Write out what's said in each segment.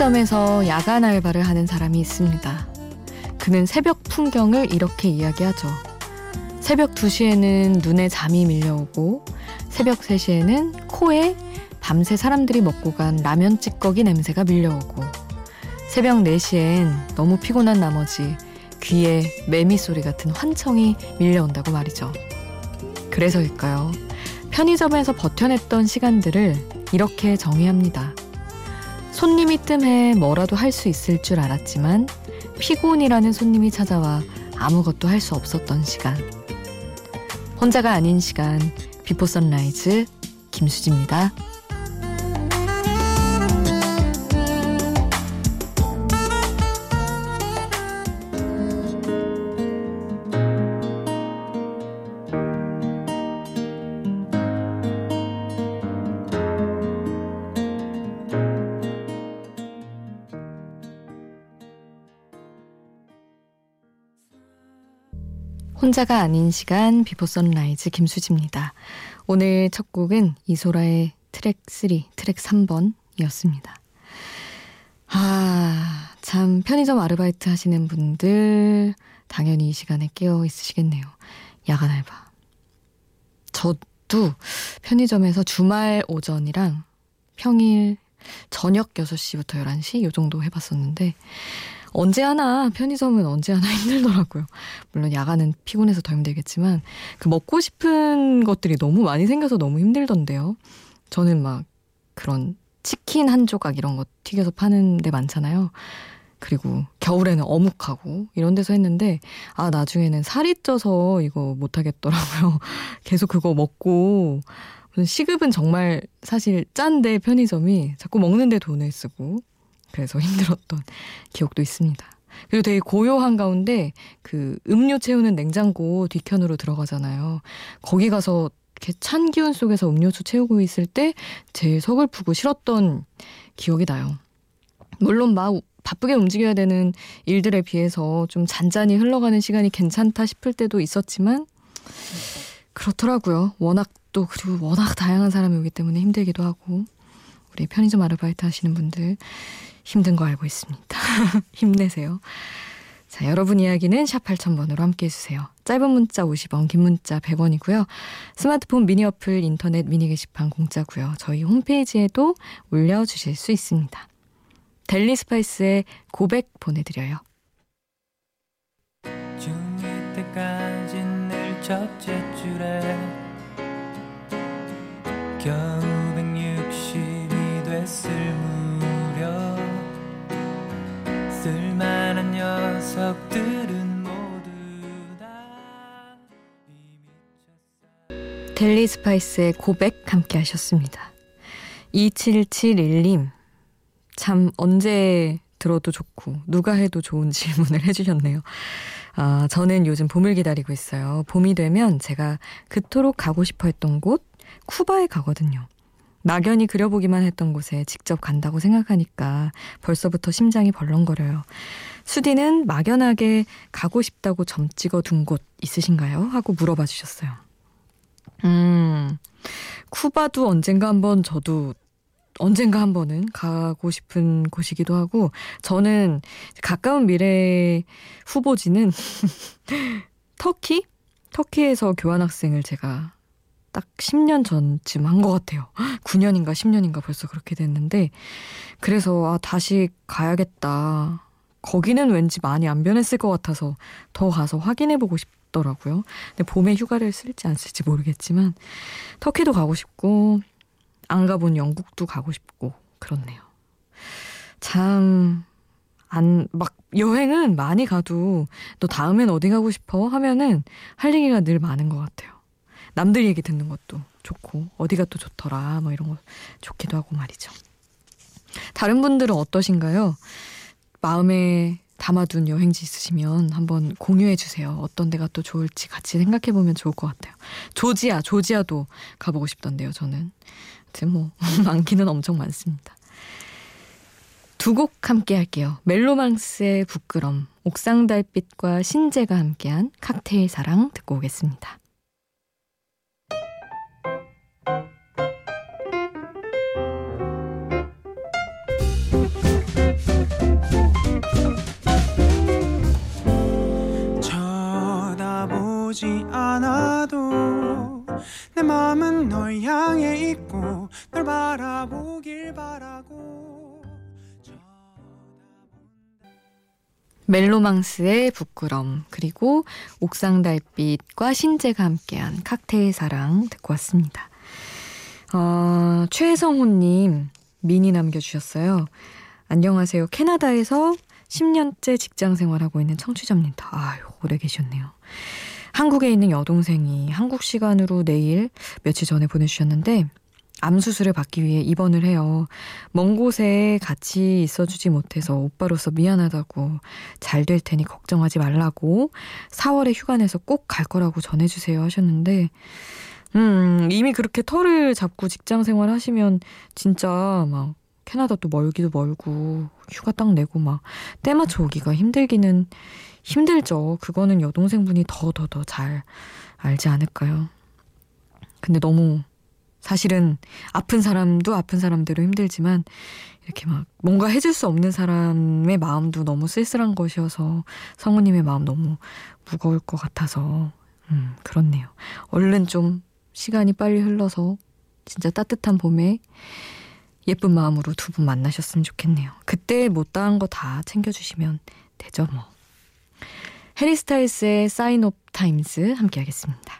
편의점에서 야간 알바를 하는 사람이 있습니다. 그는 새벽 풍경을 이렇게 이야기하죠. 새벽 2시에는 눈에 잠이 밀려오고 새벽 3시에는 코에 밤새 사람들이 먹고 간 라면 찌꺼기 냄새가 밀려오고 새벽 4시엔 너무 피곤한 나머지 귀에 매미 소리 같은 환청이 밀려온다고 말이죠. 그래서일까요? 편의점에서 버텨냈던 시간들을 이렇게 정의합니다. 손님이 뜸해 뭐라도 할 수 있을 줄 알았지만 피곤이라는 손님이 찾아와 아무것도 할 수 없었던 시간. 혼자가 아닌 시간, 비포 선라이즈 김수지입니다. 혼자가 아닌 시간 비포 선라이즈 김수지입니다. 오늘 첫 곡은 이소라의 트랙 3, 트랙 3번이었습니다. 아, 참 편의점 아르바이트 하시는 분들 당연히 이 시간에 깨어 있으시겠네요. 야간 알바. 저도 편의점에서 주말 오전이랑 평일 저녁 6시부터 11시 요 정도 해봤었는데 언제 하나 편의점은 언제 하나 힘들더라고요. 물론 야간은 피곤해서 더 힘들겠지만 그 먹고 싶은 것들이 너무 많이 생겨서 너무 힘들던데요. 저는 막 그런 치킨 한 조각 이런 거 튀겨서 파는 데 많잖아요. 그리고 겨울에는 어묵하고 이런 데서 했는데 아 나중에는 살이 쪄서 이거 못 하겠더라고요. 계속 그거 먹고 시급은 정말 사실 짠데 편의점이 자꾸 먹는데 돈을 쓰고 그래서 힘들었던 기억도 있습니다. 그리고 되게 고요한 가운데 그 음료 채우는 냉장고 뒤편으로 들어가잖아요. 거기 가서 이렇게 찬 기운 속에서 음료수 채우고 있을 때 제일 서글프고 싫었던 기억이 나요. 물론 막 바쁘게 움직여야 되는 일들에 비해서 좀 잔잔히 흘러가는 시간이 괜찮다 싶을 때도 있었지만 그렇더라고요. 워낙 또 그리고 워낙 다양한 사람이 오기 때문에 힘들기도 하고 우리 편의점 아르바이트 하시는 분들 힘든 거 알고 있습니다. 힘내세요. 자, 여러분 이야기는 샵 8000번으로 함께 해주세요. 짧은 문자 50원, 긴 문자 100원이고요. 스마트폰 미니 어플, 인터넷 미니 게시판 공짜고요. 저희 홈페이지에도 올려주실 수 있습니다. 델리 스파이스의 고백 보내드려요. 중2 때까지 늘 첫째 줄에 160이 됐을 무렵 쓸만한 녀석들은 모두 다 델리 스파이스의 고백 함께 하셨습니다. 2771님 참 언제 들어도 좋고 누가 해도 좋은 질문을 해주셨네요. 아, 저는 요즘 봄을 기다리고 있어요. 봄이 되면 제가 그토록 가고 싶어 했던 곳 쿠바에 가거든요. 막연히 그려보기만 했던 곳에 직접 간다고 생각하니까 벌써부터 심장이 벌렁거려요. 수디는 막연하게 가고 싶다고 점 찍어 둔 곳 있으신가요? 하고 물어봐 주셨어요. 음, 쿠바도 언젠가 한번 저도 언젠가 한 번은 가고 싶은 곳이기도 하고 저는 가까운 미래 후보지는 터키? 터키에서 교환학생을 제가 딱 10년 전쯤 한 것 같아요. 9년인가 10년인가 벌써 그렇게 됐는데 그래서 아 다시 가야겠다. 거기는 왠지 많이 안 변했을 것 같아서 더 가서 확인해 보고 싶더라고요. 근데 봄에 휴가를 쓸지 안 쓸지 모르겠지만 터키도 가고 싶고 안 가본 영국도 가고 싶고 그렇네요. 참 안, 막, 여행은 많이 가도, 너 다음엔 어디 가고 싶어? 하면은 할 얘기가 늘 많은 것 같아요. 남들 얘기 듣는 것도 좋고 어디가 또 좋더라 뭐 이런 거 좋기도 하고 말이죠. 다른 분들은 어떠신가요? 마음에 담아둔 여행지 있으시면 한번 공유해 주세요. 어떤 데가 또 좋을지 같이 생각해 보면 좋을 것 같아요. 조지아, 조지아도 가보고 싶던데요, 저는. 아무튼 뭐 많기는 엄청 많습니다. 두 곡 함께 할게요. 멜로망스의 부끄럼, 옥상 달빛과 신재가 함께한 칵테일 사랑 듣고 오겠습니다. 향해 있고 널 바라보길 바라고 멜로망스의 부끄럼 그리고 옥상 달빛과 신재가 함께한 칵테일 사랑 듣고 왔습니다. 어, 최성호님 미니 남겨주셨어요. 안녕하세요. 캐나다에서 10년째 직장 생활하고 있는 청취자입니다. 아유, 오래 계셨네요. 한국에 있는 여동생이 한국 시간으로 내일 며칠 전에 보내주셨는데 암 수술을 받기 위해 입원을 해요. 먼 곳에 같이 있어주지 못해서 오빠로서 미안하다고 잘 될 테니 걱정하지 말라고 4월에 휴가 내서 꼭 갈 거라고 전해주세요 하셨는데 음 이미 그렇게 털을 잡고 직장 생활 하시면 진짜 막 캐나다도 멀기도 멀고 휴가 딱 내고 막때 맞춰 오기가 힘들기는 힘들죠. 그거는 여동생분이 더 더 더 잘 알지 않을까요? 근데 너무 사실은 아픈 사람도 아픈 사람대로 힘들지만 이렇게 막 뭔가 해줄 수 없는 사람의 마음도 너무 쓸쓸한 것이어서 성우님의 마음 너무 무거울 것 같아서 음 그렇네요. 얼른 좀 시간이 빨리 흘러서 진짜 따뜻한 봄에 예쁜 마음으로 두 분 만나셨으면 좋겠네요. 그때 못다한 거 다 챙겨주시면 되죠 뭐. 해리 스타일스의 사인 오브 타임스 함께 하겠습니다.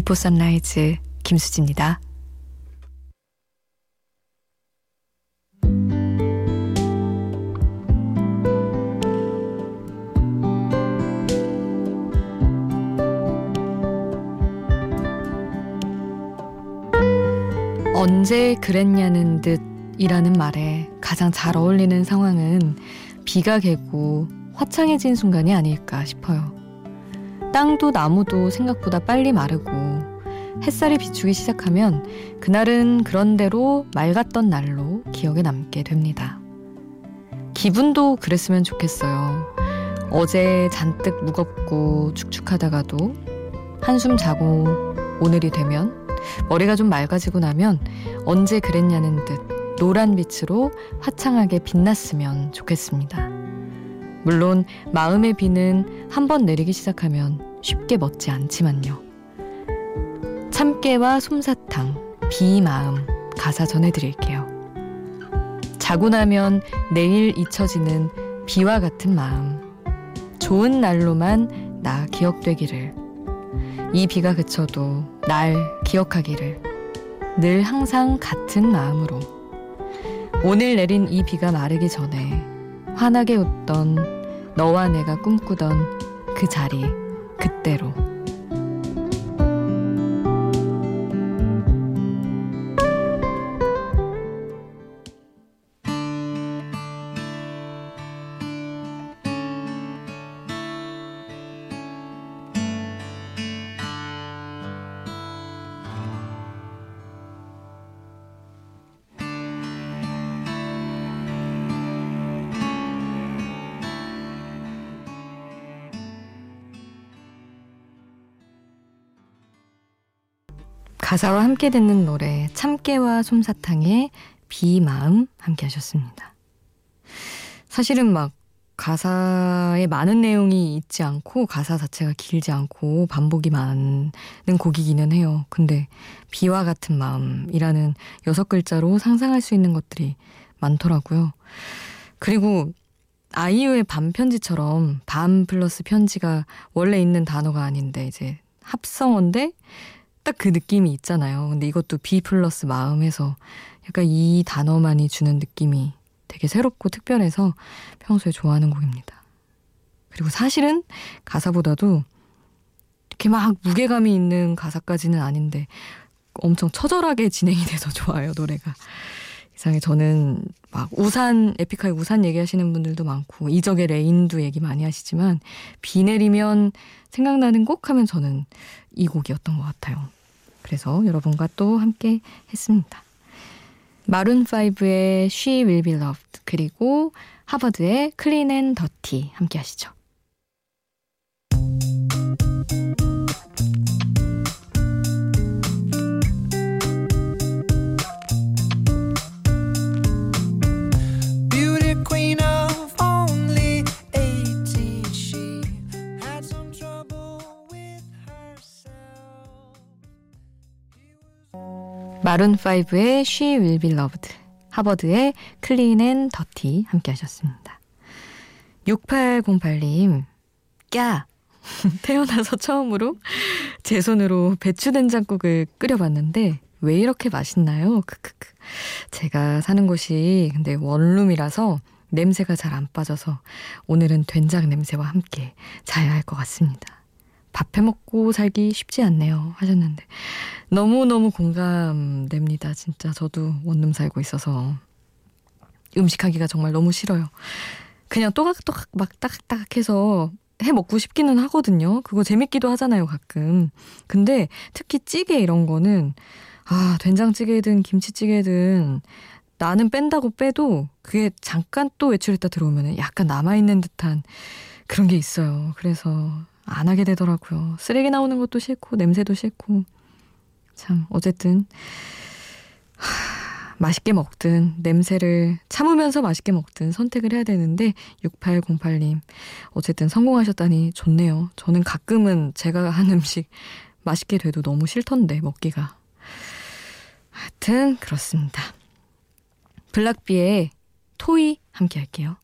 비포 선라이즈 김수지입니다. 언제 그랬냐는 듯이라는 말에 가장 잘 어울리는 상황은 비가 개고 화창해진 순간이 아닐까 싶어요. 땅도 나무도 생각보다 빨리 마르고 햇살이 비추기 시작하면 그날은 그런대로 맑았던 날로 기억에 남게 됩니다. 기분도 그랬으면 좋겠어요. 어제 잔뜩 무겁고 축축하다가도 한숨 자고 오늘이 되면 머리가 좀 맑아지고 나면 언제 그랬냐는 듯 노란 빛으로 화창하게 빛났으면 좋겠습니다. 물론 마음의 비는 한 번 내리기 시작하면 쉽게 멎지 않지만요. 참깨와 솜사탕, 비 마음 가사 전해드릴게요. 자고 나면 내일 잊혀지는 비와 같은 마음. 좋은 날로만 나 기억되기를. 이 비가 그쳐도 날 기억하기를. 늘 항상 같은 마음으로. 오늘 내린 이 비가 마르기 전에 환하게 웃던 너와 내가 꿈꾸던 그 자리 그때로. 가사와 함께 듣는 노래 참깨와 솜사탕의 비마음 함께 하셨습니다. 사실은 막 가사에 많은 내용이 있지 않고 가사 자체가 길지 않고 반복이 많은 곡이기는 해요. 근데 비와 같은 마음이라는 여섯 글자로 상상할 수 있는 것들이 많더라고요. 그리고 아이유의 밤 편지처럼 밤 플러스 편지가 원래 있는 단어가 아닌데 이제 합성어인데 딱 그 느낌이 있잖아요. 근데 이것도 비 플러스 마음에서 약간 이 단어만이 주는 느낌이 되게 새롭고 특별해서 평소에 좋아하는 곡입니다. 그리고 사실은 가사보다도 그렇게 막 무게감이 있는 가사까지는 아닌데 엄청 처절하게 진행이 돼서 좋아요, 노래가. 이상해 저는 막 우산 에픽하이 우산 얘기하시는 분들도 많고 이적의 레인도 얘기 많이 하시지만 비 내리면 생각나는 곡 하면 저는 이 곡이었던 것 같아요. 그래서 여러분과 또 함께 했습니다. 마룬 5의 She Will Be Loved 그리고 하버드의 Clean and Dirty 함께 하시죠. 마룬5의 She Will Be Loved, 하버드의 Clean and Dirty 함께 하셨습니다. 6808님, 까! 태어나서 처음으로 제 손으로 배추 된장국을 끓여봤는데 왜 이렇게 맛있나요? 크크크. 제가 사는 곳이 근데 원룸이라서 냄새가 잘 안 빠져서 오늘은 된장 냄새와 함께 자야 할 것 같습니다. 밥해 먹고 살기 쉽지 않네요. 하셨는데. 너무너무 공감됩니다. 진짜 저도 원룸 살고 있어서. 음식하기가 정말 너무 싫어요. 그냥 또각또각 막 딱딱 해서 해 먹고 싶기는 하거든요. 그거 재밌기도 하잖아요, 가끔. 근데 특히 찌개 이런 거는, 아, 된장찌개든 김치찌개든 나는 뺀다고 빼도 그게 잠깐 또 외출했다 들어오면 약간 남아있는 듯한 그런 게 있어요. 그래서 안 하게 되더라고요. 쓰레기 나오는 것도 싫고 냄새도 싫고 참 어쨌든 하, 맛있게 먹든 냄새를 참으면서 맛있게 먹든 선택을 해야 되는데 6808님 어쨌든 성공하셨다니 좋네요. 저는 가끔은 제가 한 음식 맛있게 돼도 너무 싫던데 먹기가 하여튼 그렇습니다. 블락비의 토이 함께 할게요.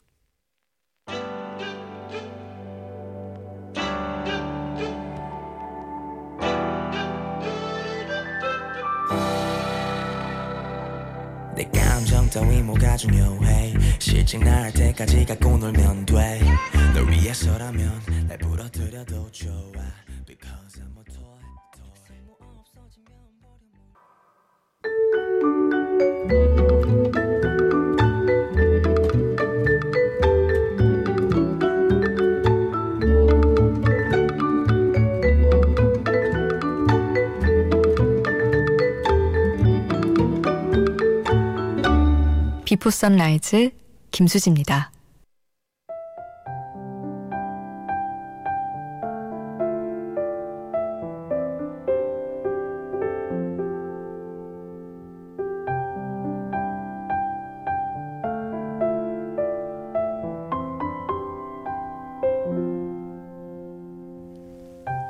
따위 뭐가 중요해? 실증 날 때까지 갖고 놀면 돼널 위해서라면 날 부러뜨려도 좋아 비포 선라이즈 김수지입니다.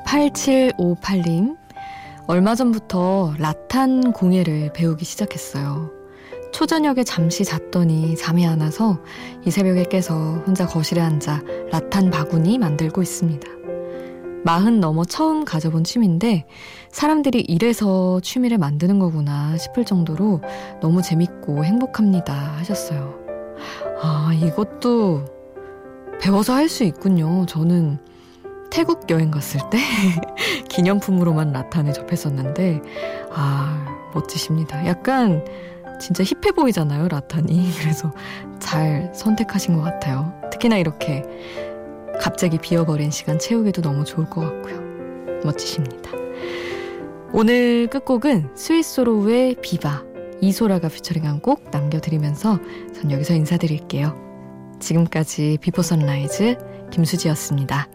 (8758님) 얼마 전부터 라탄 공예를 배우기 시작했어요. 초저녁에 잠시 잤더니 잠이 안 와서 이 새벽에 깨서 혼자 거실에 앉아 라탄 바구니 만들고 있습니다. 마흔 넘어 처음 가져본 취미인데 사람들이 이래서 취미를 만드는 거구나 싶을 정도로 너무 재밌고 행복합니다 하셨어요. 아, 이것도 배워서 할 수 있군요. 저는 태국 여행 갔을 때 기념품으로만 라탄을 접했었는데, 아, 멋지십니다. 약간 진짜 힙해 보이잖아요, 라탄이. 그래서 잘 선택하신 것 같아요. 특히나 이렇게 갑자기 비어버린 시간 채우기도 너무 좋을 것 같고요. 멋지십니다. 오늘 끝곡은 스윗소로우의 비바, 이소라가 피처링한 곡 남겨드리면서 전 여기서 인사드릴게요. 지금까지 비포 선라이즈 김수지였습니다.